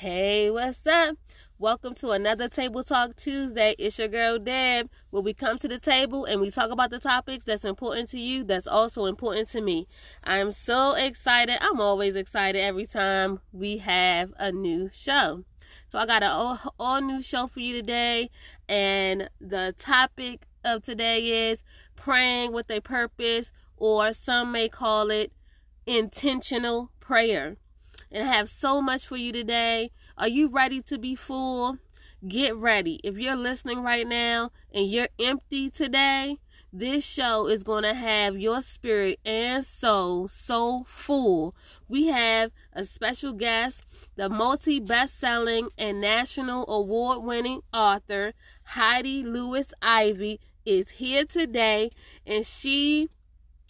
Hey, what's up? Welcome to another Table Talk Tuesday. It's your girl Deb, where we come to the table and we talk about the topics that's important to you, that's also important to me. I'm so excited. I'm always excited every time we have a new show. So I got an all, all new show for you today, and the topic of today is praying with a purpose, or some may call it intentional prayer. And have so much for you today. Are you ready to be full? Get ready. If you're listening right now and you're empty today, this show is going to have your spirit and soul so full. We have a special guest, the multi best selling and national award winning author, Heidi Lewis Ivy, is here today, and she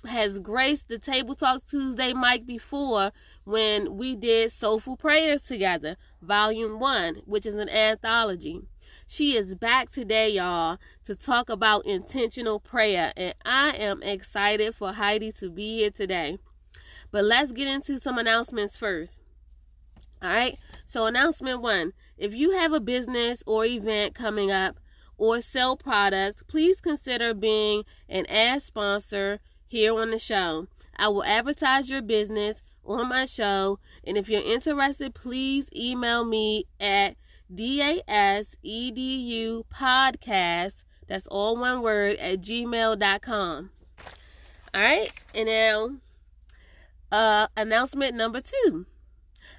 has graced the Table Talk Tuesday mic before when we did Soulful Prayers together, Volume 1, which is an anthology. She is back today, y'all, to talk about intentional prayer, and I am excited for Heidi to be here today. But let's get into some announcements first. All right, so announcement one if you have a business or event coming up or sell products, please consider being an ad sponsor here on the show. I will advertise your business on my show, and if you're interested, please email me at dasedu podcast. That's all one word at gmail.com. All right, and now, uh, announcement number two.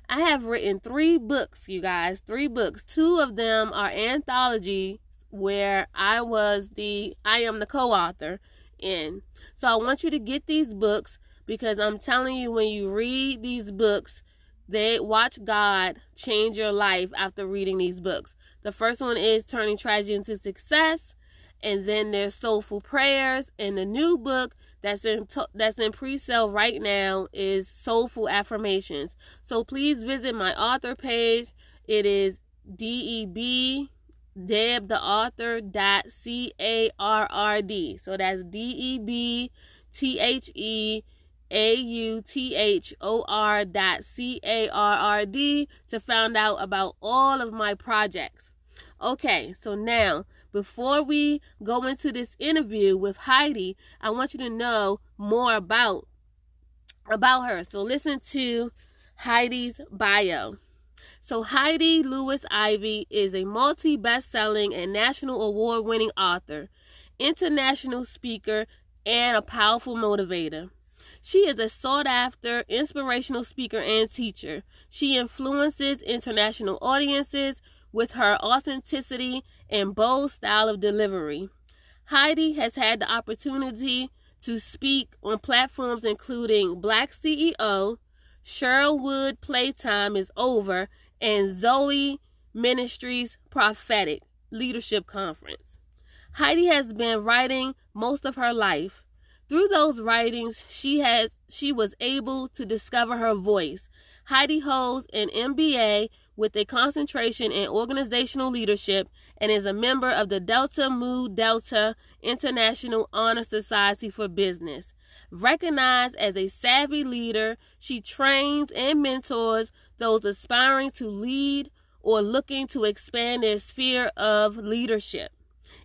I have written three books, you guys, three books. Two of them are anthology where I was the I am the co-author in. So I want you to get these books because I'm telling you, when you read these books, they watch God change your life after reading these books. The first one is Turning Tragedy into Success, and then there's Soulful Prayers, and the new book that's in that's in pre-sale right now is Soulful Affirmations. So please visit my author page. It is D E B Deb the author dot C A R R D. So that's D E B T H E A U T H O R dot C A R R D to find out about all of my projects. Okay, so now before we go into this interview with Heidi, I want you to know more about about her. So listen to Heidi's bio. So, Heidi Lewis Ivy is a multi best selling and national award winning author, international speaker, and a powerful motivator. She is a sought after inspirational speaker and teacher. She influences international audiences with her authenticity and bold style of delivery. Heidi has had the opportunity to speak on platforms including Black CEO, Sherwood Playtime is Over, and Zoe Ministries Prophetic Leadership Conference. Heidi has been writing most of her life. Through those writings, she has she was able to discover her voice. Heidi holds an MBA with a concentration in organizational leadership and is a member of the Delta Mu Delta International Honor Society for Business. Recognized as a savvy leader, she trains and mentors those aspiring to lead or looking to expand their sphere of leadership.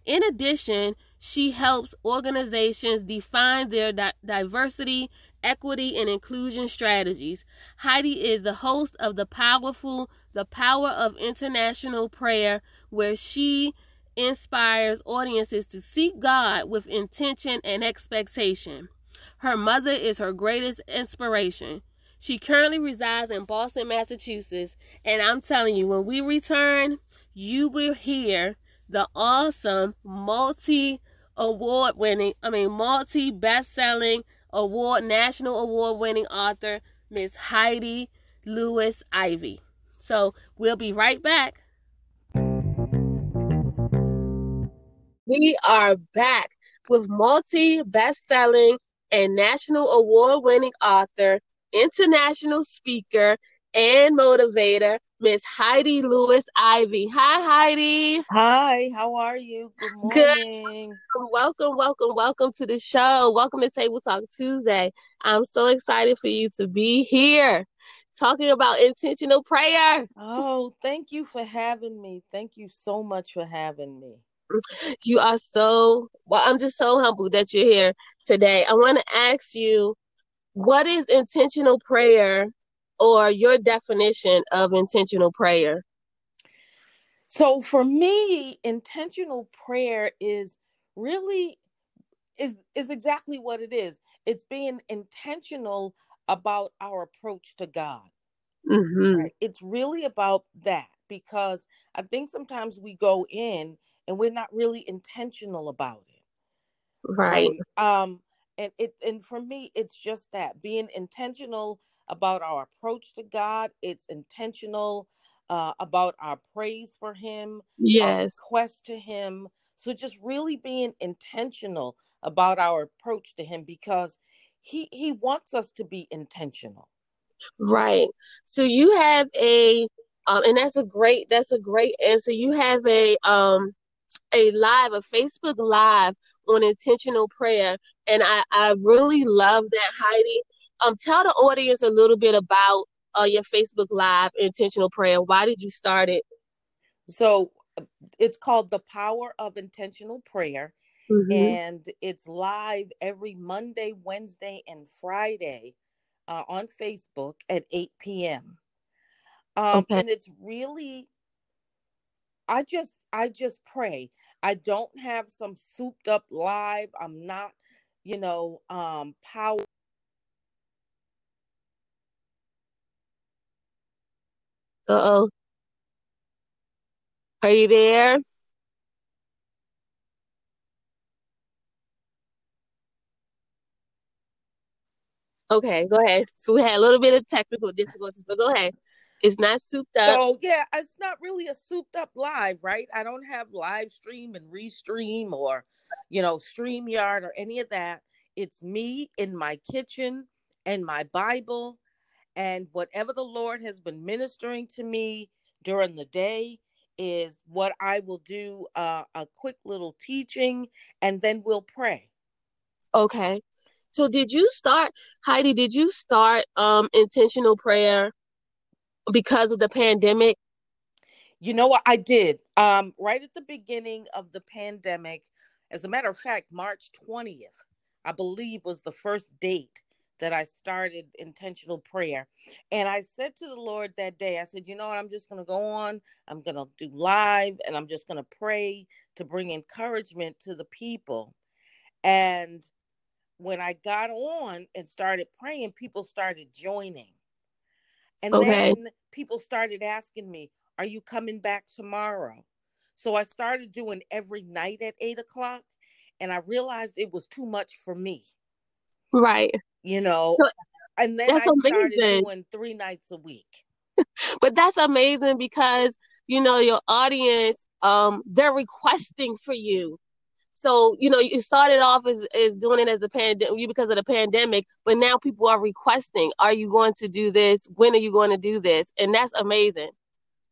In addition, she helps organizations define their di- diversity, equity, and inclusion strategies. Heidi is the host of the powerful The Power of Intentional Prayer, where she inspires audiences to seek God with intention and expectation. Her mother is her greatest inspiration. She currently resides in Boston, Massachusetts, and I'm telling you, when we return, you will hear the awesome multi award winning, I mean, multi best selling award, national award winning author, Miss Heidi Lewis Ivy. So we'll be right back. We are back with multi best selling and national award winning author, international speaker, and motivator, Miss Heidi Lewis Ivy. Hi, Heidi. Hi, how are you? Good morning. Good. Welcome, welcome, welcome to the show. Welcome to Table Talk Tuesday. I'm so excited for you to be here. talking about intentional prayer. Oh, thank you for having me. Thank you so much for having me. You are so well. I'm just so humbled that you're here today. I want to ask you, what is intentional prayer, or your definition of intentional prayer? So for me, intentional prayer is really is is exactly what it is. It's being intentional about our approach to God. Mm-hmm. Right? It's really about that because I think sometimes we go in and we're not really intentional about it. Right. right? Um and it and for me it's just that being intentional about our approach to God, it's intentional uh, about our praise for him, yes, quest to him. So just really being intentional about our approach to him because he he wants us to be intentional. Right. So you have a um and that's a great that's a great answer. You have a um a live, a Facebook live on intentional prayer. And I, I really love that, Heidi. Um, tell the audience a little bit about uh, your Facebook Live intentional prayer. Why did you start it? So it's called The Power of Intentional Prayer. Mm-hmm. And it's live every Monday, Wednesday, and Friday uh, on Facebook at 8 p.m. Um, okay. And it's really, I just, I just pray. I don't have some souped up live. I'm not, you know, um, power Uh oh. Are you there? Okay, go ahead. So we had a little bit of technical difficulties, but go ahead. It's not souped up. So yeah, it's not really a souped up live, right? I don't have live stream and restream or you know, StreamYard or any of that. It's me in my kitchen and my Bible and whatever the Lord has been ministering to me during the day is what I will do uh, a quick little teaching and then we'll pray. Okay. So did you start Heidi, did you start um intentional prayer because of the pandemic? You know what I did? Um right at the beginning of the pandemic, as a matter of fact, March 20th, I believe was the first date that I started intentional prayer. And I said to the Lord that day, I said, you know what, I'm just going to go on, I'm going to do live, and I'm just going to pray to bring encouragement to the people. And when I got on and started praying, people started joining. And okay. then people started asking me, Are you coming back tomorrow? So I started doing every night at eight o'clock, and I realized it was too much for me. Right you know. So, and then I started amazing. doing three nights a week. but that's amazing because you know your audience, um, they're requesting for you. So you know you started off as, as doing it as the pandemic because of the pandemic, but now people are requesting. Are you going to do this? When are you going to do this? And that's amazing.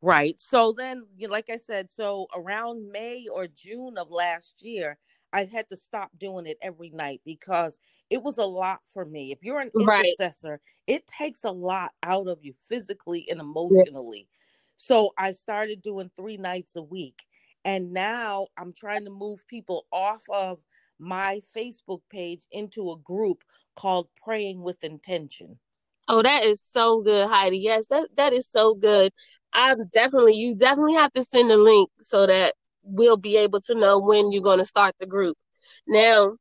Right. So then, like I said, so around May or June of last year, I had to stop doing it every night because it was a lot for me. If you're an intercessor, right. it takes a lot out of you physically and emotionally. Yeah. So I started doing three nights a week. And now I'm trying to move people off of my Facebook page into a group called Praying with Intention. Oh, that is so good, Heidi. Yes, that, that is so good. I'm definitely, you definitely have to send the link so that we'll be able to know when you're going to start the group. Now,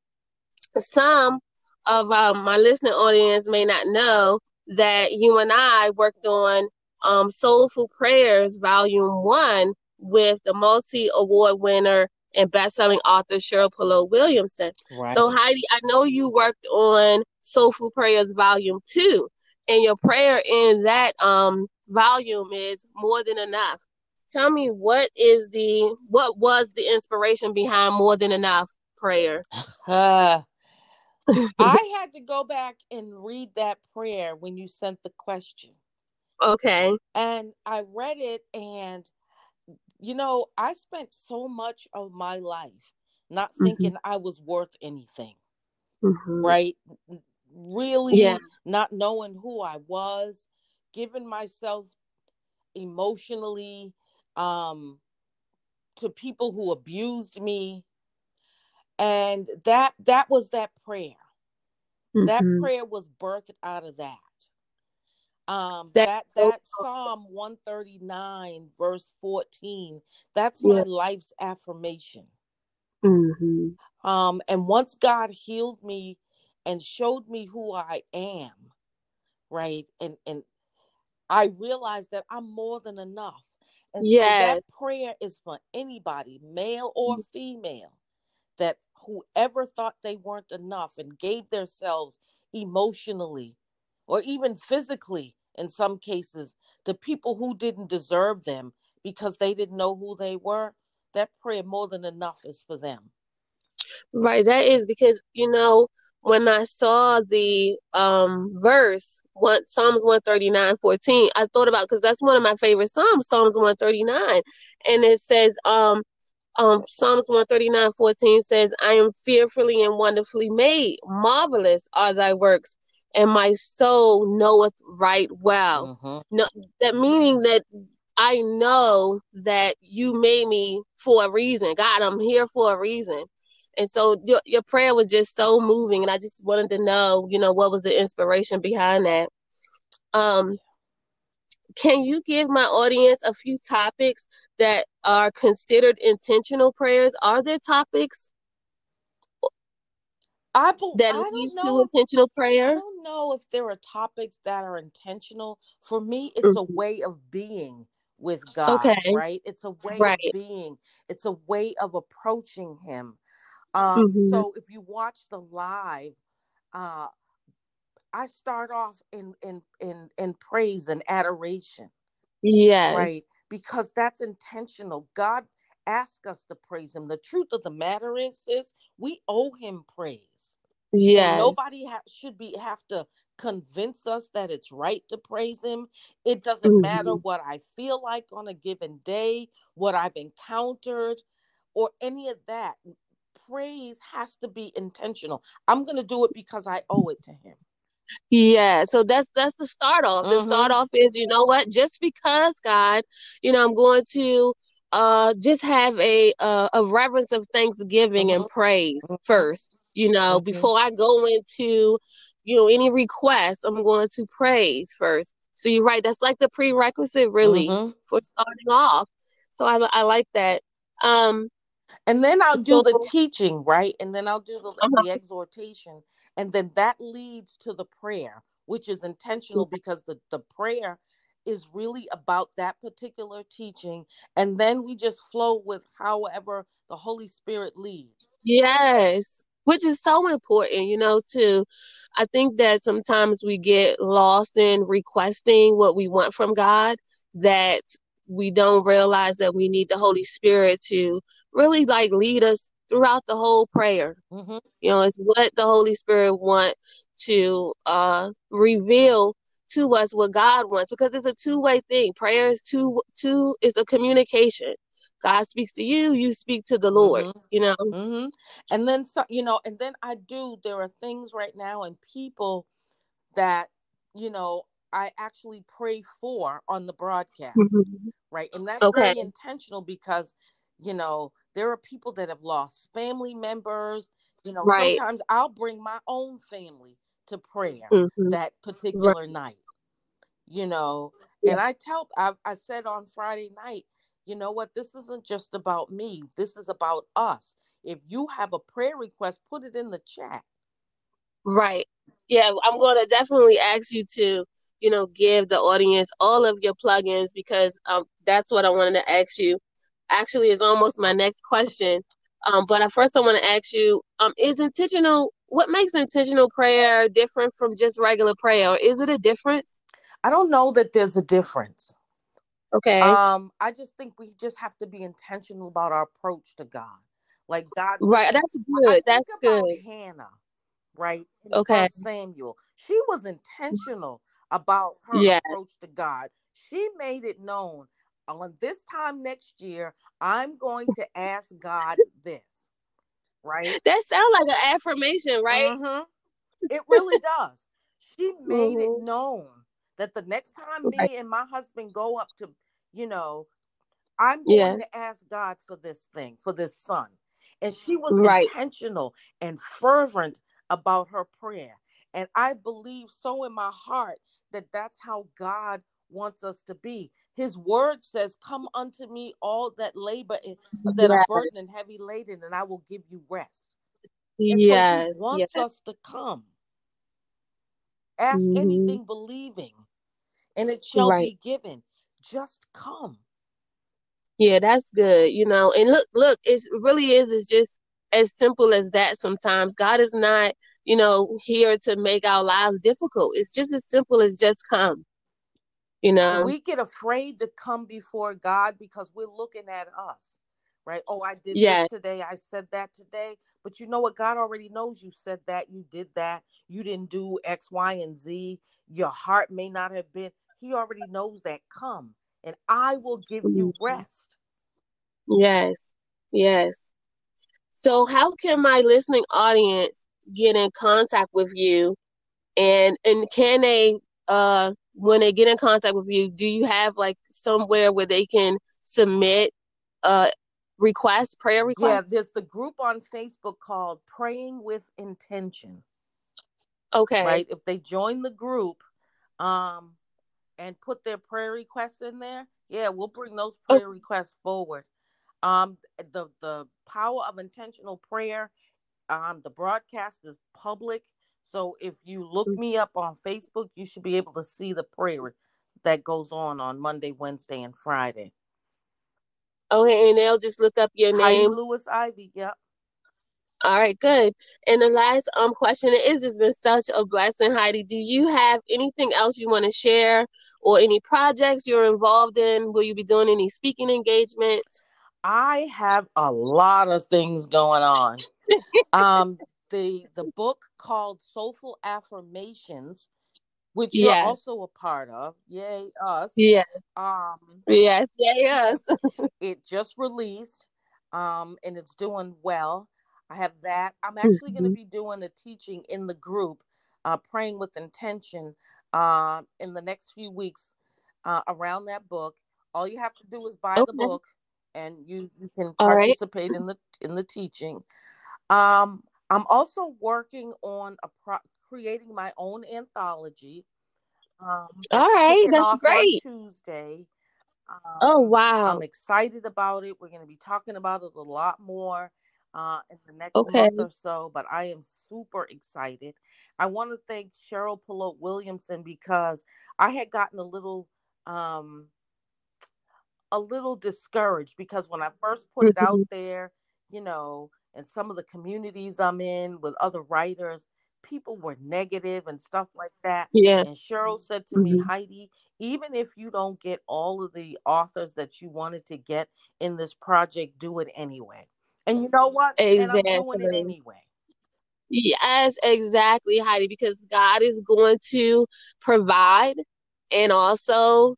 some of um, my listening audience may not know that you and I worked on um, Soulful Prayers Volume 1 with the multi award winner and best-selling author Cheryl Polote Williamson. Right. So Heidi, I know you worked on Soulful Prayers Volume 2 and your prayer in that um, volume is more than enough. Tell me what is the what was the inspiration behind more than enough prayer? Uh, I had to go back and read that prayer when you sent the question. Okay. And I read it, and you know, I spent so much of my life not mm-hmm. thinking mm-hmm. I was worth anything, mm-hmm. right? Really yeah. not knowing who I was, giving myself emotionally um to people who abused me and that that was that prayer mm-hmm. that prayer was birthed out of that um that that, psalm 139 verse 14 that's my yeah. life's affirmation mm-hmm. um and once god healed me and showed me who i am right and and i realized that i'm more than enough and yes. so that prayer is for anybody male or mm. female that whoever thought they weren't enough and gave themselves emotionally or even physically in some cases to people who didn't deserve them because they didn't know who they were that prayer more than enough is for them. Right that is because you know when i saw the um verse one psalms 139 14 i thought about because that's one of my favorite psalms psalms 139 and it says um um, Psalms 139 14 says, I am fearfully and wonderfully made. Marvelous are thy works, and my soul knoweth right well. Uh-huh. No, that meaning that I know that you made me for a reason. God, I'm here for a reason. And so your, your prayer was just so moving. And I just wanted to know, you know, what was the inspiration behind that? Um, can you give my audience a few topics that are considered intentional prayers? Are there topics I that I lead to intentional prayer? I don't know if there are topics that are intentional. For me, it's mm-hmm. a way of being with God, okay. right? It's a way right. of being. It's a way of approaching Him. Um, mm-hmm. So if you watch the live, uh, I start off in in in in praise and adoration. Yes. Right? Because that's intentional. God asks us to praise him. The truth of the matter is, sis, we owe him praise. Yes. Nobody ha- should be have to convince us that it's right to praise him. It doesn't mm-hmm. matter what I feel like on a given day, what I've encountered, or any of that. Praise has to be intentional. I'm going to do it because I owe it to him. Yeah, so that's that's the start off. The start Mhm. off is, you know what? Just because God, you know, I'm going to uh just have a uh, a reverence of thanksgiving and Mhm. praise Mhm. first. You know, Mhm. before I go into, you know, any requests, I'm going to praise first. So you're right. That's like the prerequisite, really, Mhm. for starting off. So I I like that. Um, And then I'll do the teaching, right? And then I'll do the uh-huh. the exhortation, and then that leads to the prayer, which is intentional because the the prayer is really about that particular teaching, and then we just flow with however the Holy Spirit leads. Yes, which is so important, you know, to I think that sometimes we get lost in requesting what we want from God that we don't realize that we need the Holy Spirit to really like lead us throughout the whole prayer. Mm-hmm. You know, it's what the Holy Spirit want to uh, reveal to us what God wants because it's a two-way thing. Prayer is two two is a communication. God speaks to you, you speak to the Lord, mm-hmm. you know. Mm-hmm. And then so, you know, and then I do there are things right now and people that, you know, I actually pray for on the broadcast, mm-hmm. right? And that's okay. very intentional because, you know, there are people that have lost family members. You know, right. sometimes I'll bring my own family to prayer mm-hmm. that particular right. night. You know, yeah. and I tell I, I said on Friday night, you know what? This isn't just about me. This is about us. If you have a prayer request, put it in the chat. Right. Yeah, I'm going to definitely ask you to you know, give the audience all of your plugins because um, that's what I wanted to ask you. Actually, is almost my next question. Um, but I first I want to ask you: um, Is intentional? What makes intentional prayer different from just regular prayer? Or is it a difference? I don't know that there's a difference. Okay. Um, I just think we just have to be intentional about our approach to God. Like God. Right. That's good. That's good. Hannah, right? okay. Samuel. She was intentional about her yeah. approach to God. She made it known on this time next year, I'm going to ask God this. Right? That sounds like an affirmation, right? Mm-hmm. It really does. She made mm-hmm. it known that the next time me and my husband go up to, you know, I'm going Yeah. to ask God for this thing, for this son. And she was Right. intentional and fervent about her prayer. And I believe so in my heart that that's how God wants us to be. His word says, Come unto me, all that labor and that are burdened and heavy laden, and I will give you rest. And so Yes. he wants yes. us to come. Ask Mhm. anything believing, and it shall Right. be given. Just come. Yeah, that's good. You know, and look, look, it really is. It's just as simple as that sometimes. God is not, you know, here to make our lives difficult. It's just as simple as just come. You know? we get afraid to come before God because we're looking at us, right? Oh, I did Yeah. this today. I said that today. But you know what? God already knows you said that. You did that. You didn't do X, Y, and Z. Your heart may not have been. He already knows that. Come and I will give you Mhm. rest. Yes. Yes. So how can my listening audience get in contact with you? And and can they uh when they get in contact with you, do you have like somewhere where they can submit uh requests, prayer requests? Yeah, there's the group on Facebook called Praying with Intention. Okay. right? If they join the group um and put their prayer requests in there, yeah, we'll bring those Oh. prayer requests forward. Um the the power of intentional prayer, um the broadcast is public. So if you look Mm. me up on Facebook, you should be able to see the prayer that goes on on Monday, Wednesday, and Friday. Okay, and they'll just look up your Heidi name. Lewis Ivy, yep. All right, good. And the last um question, it has just been such a blessing, Heidi. Do you have anything else you want to share or any projects you're involved in? Will you be doing any speaking engagements? I have a lot of things going on. um the the book called Soulful Affirmations, which you're also a part of. Yay, us. Yeah. Um Yes. Yeah, yes. it just released um and it's doing well. I have that. I'm actually going to be doing a teaching in the group, uh praying with intention uh, in the next few weeks uh, around that book. All you have to do is buy the book and you you can All right. participate in the in the teaching. Um, I'm also working on a pro- creating my own anthology. Um, All that's That's great. Tuesday. Um, Oh, wow. I'm excited about it. We're going to be talking about it a lot more uh, in the next Okay. month or so, but I am super excited. I want to thank Cheryl Polote Williamson because I had gotten a little um, a little discouraged because when I first put it out there, you know, and some of the communities I'm in with other writers, people were negative and stuff like that. Yeah. And Cheryl said to me, Mhm. Heidi, even if you don't get all of the authors that you wanted to get in this project, do it anyway. And you know what? And I'm doing it Exactly. anyway. Yes, exactly, Heidi, because God is going to provide and also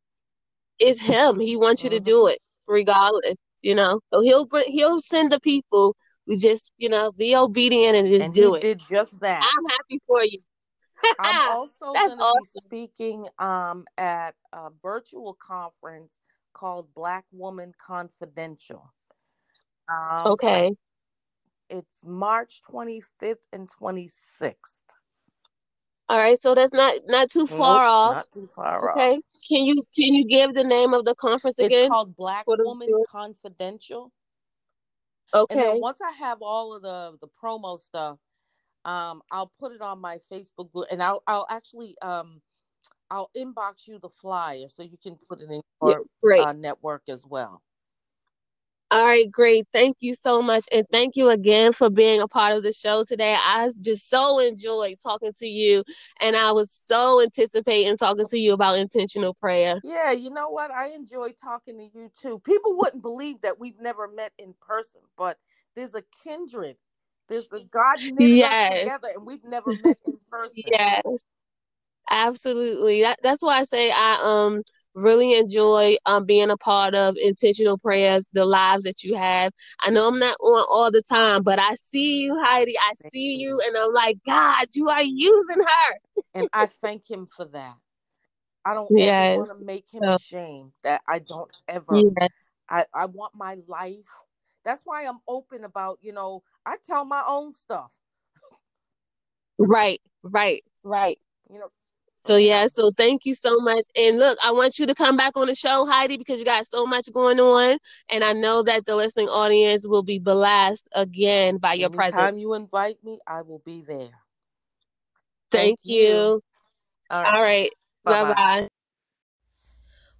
it's him. He wants you to Mhm. do it regardless, you know. So he'll bring he'll send the people. We just, you know, be obedient and just And he do it. did just that. I'm happy for you. I'm also That's going be awesome. speaking um, at a virtual conference called Black Woman Confidential. Um, Okay. it's March 25th and 26th. All right, so that's not not too far Nope, off. not too far off. Okay. Can you can you give the name of the conference It's again called Black for the Woman viewers? Confidential. And then Okay. once I have all of the the promo stuff, um, I'll put it on my Facebook group, and I'll I'll actually um I'll inbox you the flyer so you can put it in Yeah, your great. uh, network as well. All right, great. Thank you so much. And thank you again for being a part of the show today. I just so enjoyed talking to you. And I was so anticipating talking to you about intentional prayer. Yeah, you know what? I enjoy talking to you too. People wouldn't believe that we've never met in person, but there's a kindred. There's a God Yes, together, and we've never met in person. yes, absolutely. That, that's why I say I um really enjoy um being a part of intentional prayers, the lives that you have. I know I'm not on all the time, but I see you, Heidi. I Thank see you. and I'm like, God, you are using her. And I thank him for that. I don't yes. want to make him ashamed that I don't ever yes. I, I want my life. That's why I'm open about, you know, I tell my own stuff. Right, right, right. You know, so yeah, so thank you so much. And look, I want you to come back on the show, Heidi, because you got so much going on. And I know that the listening audience will be blessed again by your Anytime presence. Anytime you invite me, I will be there. Thank, thank you. you. All right. All right. Bye bye.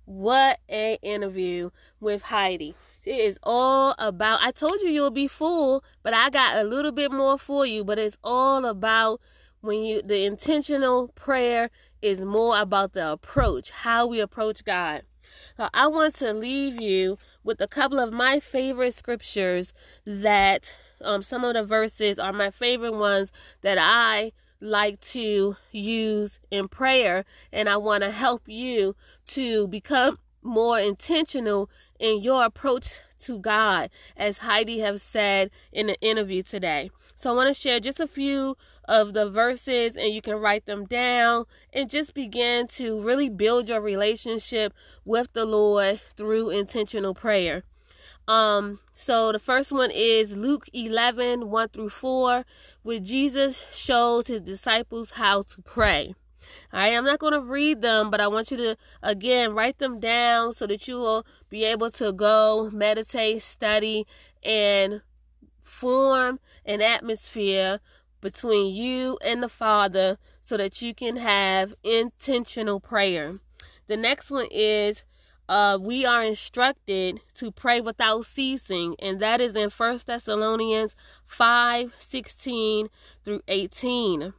What a interview with Heidi. It is all about I told you you'll be full, but I got a little bit more for you, but it's all about when you the intentional prayer is more about the approach, how we approach God. So I want to leave you with a couple of my favorite scriptures that um, some of the verses are my favorite ones that I like to use in prayer. And I want to help you to become more intentional in your approach to God, as Heidi have said in the interview today. So I want to share just a few of the verses and you can write them down and just begin to really build your relationship with the Lord through intentional prayer. Um, so the first one is Luke 11, 1 through 4, where Jesus shows his disciples how to pray. All right, I'm not going to read them, but I want you to again write them down so that you will be able to go meditate, study, and form an atmosphere between you and the Father so that you can have intentional prayer. The next one is uh, we are instructed to pray without ceasing, and that is in First Thessalonians 5 16 through 18.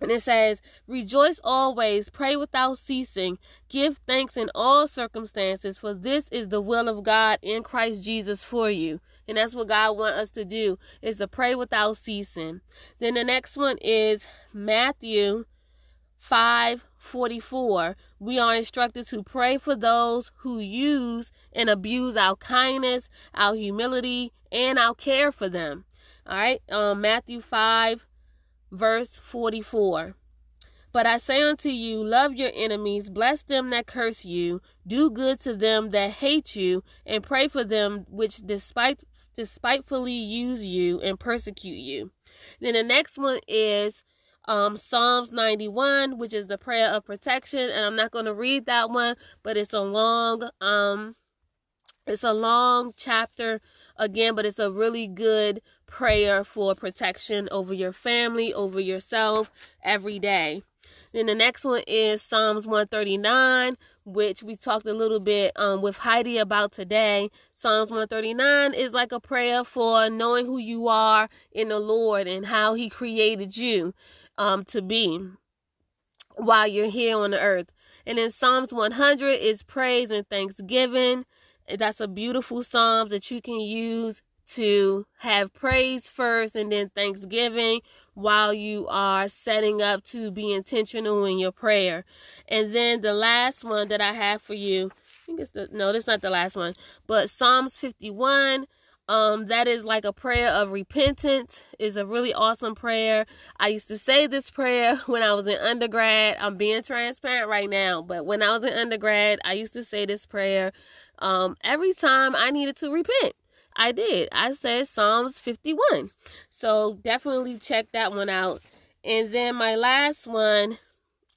And it says, Rejoice always, pray without ceasing, give thanks in all circumstances, for this is the will of God in Christ Jesus for you. And that's what God wants us to do, is to pray without ceasing. Then the next one is Matthew 5 44. We are instructed to pray for those who use and abuse our kindness, our humility, and our care for them. All right, um, Matthew 5 verse 44. But I say unto you, love your enemies, bless them that curse you, do good to them that hate you, and pray for them which despite despitefully use you and persecute you. Then the next one is um, Psalms 91, which is the prayer of protection, and I'm not going to read that one, but it's a long um it's a long chapter again, but it's a really good prayer for protection over your family, over yourself every day. Then the next one is Psalms 139, which we talked a little bit um, with Heidi about today. Psalms 139 is like a prayer for knowing who you are in the Lord and how He created you um, to be while you're here on the earth. And then Psalms 100 is praise and thanksgiving. That's a beautiful psalm that you can use to have praise first and then thanksgiving while you are setting up to be intentional in your prayer. And then the last one that I have for you, I think it's the no, that's not the last one, but Psalms 51. Um, that is like a prayer of repentance is a really awesome prayer. I used to say this prayer when I was in undergrad. I'm being transparent right now, but when I was in undergrad, I used to say this prayer um, every time I needed to repent. I did. I said Psalms 51. So definitely check that one out. And then my last one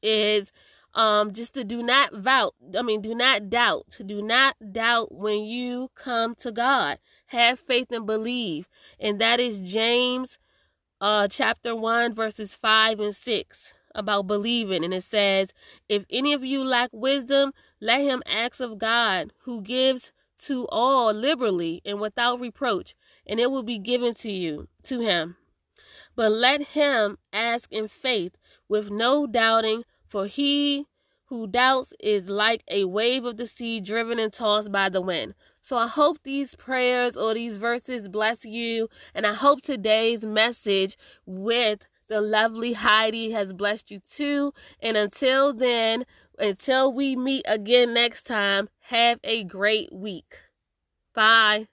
is um just to do not vote. I mean, do not doubt. Do not doubt when you come to God. Have faith and believe. And that is James uh chapter 1 verses 5 and 6 about believing and it says, "If any of you lack wisdom, let him ask of God, who gives to all liberally and without reproach, and it will be given to you, to him. But let him ask in faith, with no doubting, for he who doubts is like a wave of the sea driven and tossed by the wind. So I hope these prayers or these verses bless you, and I hope today's message with the lovely Heidi has blessed you too. And until then, until we meet again next time, have a great week. Bye.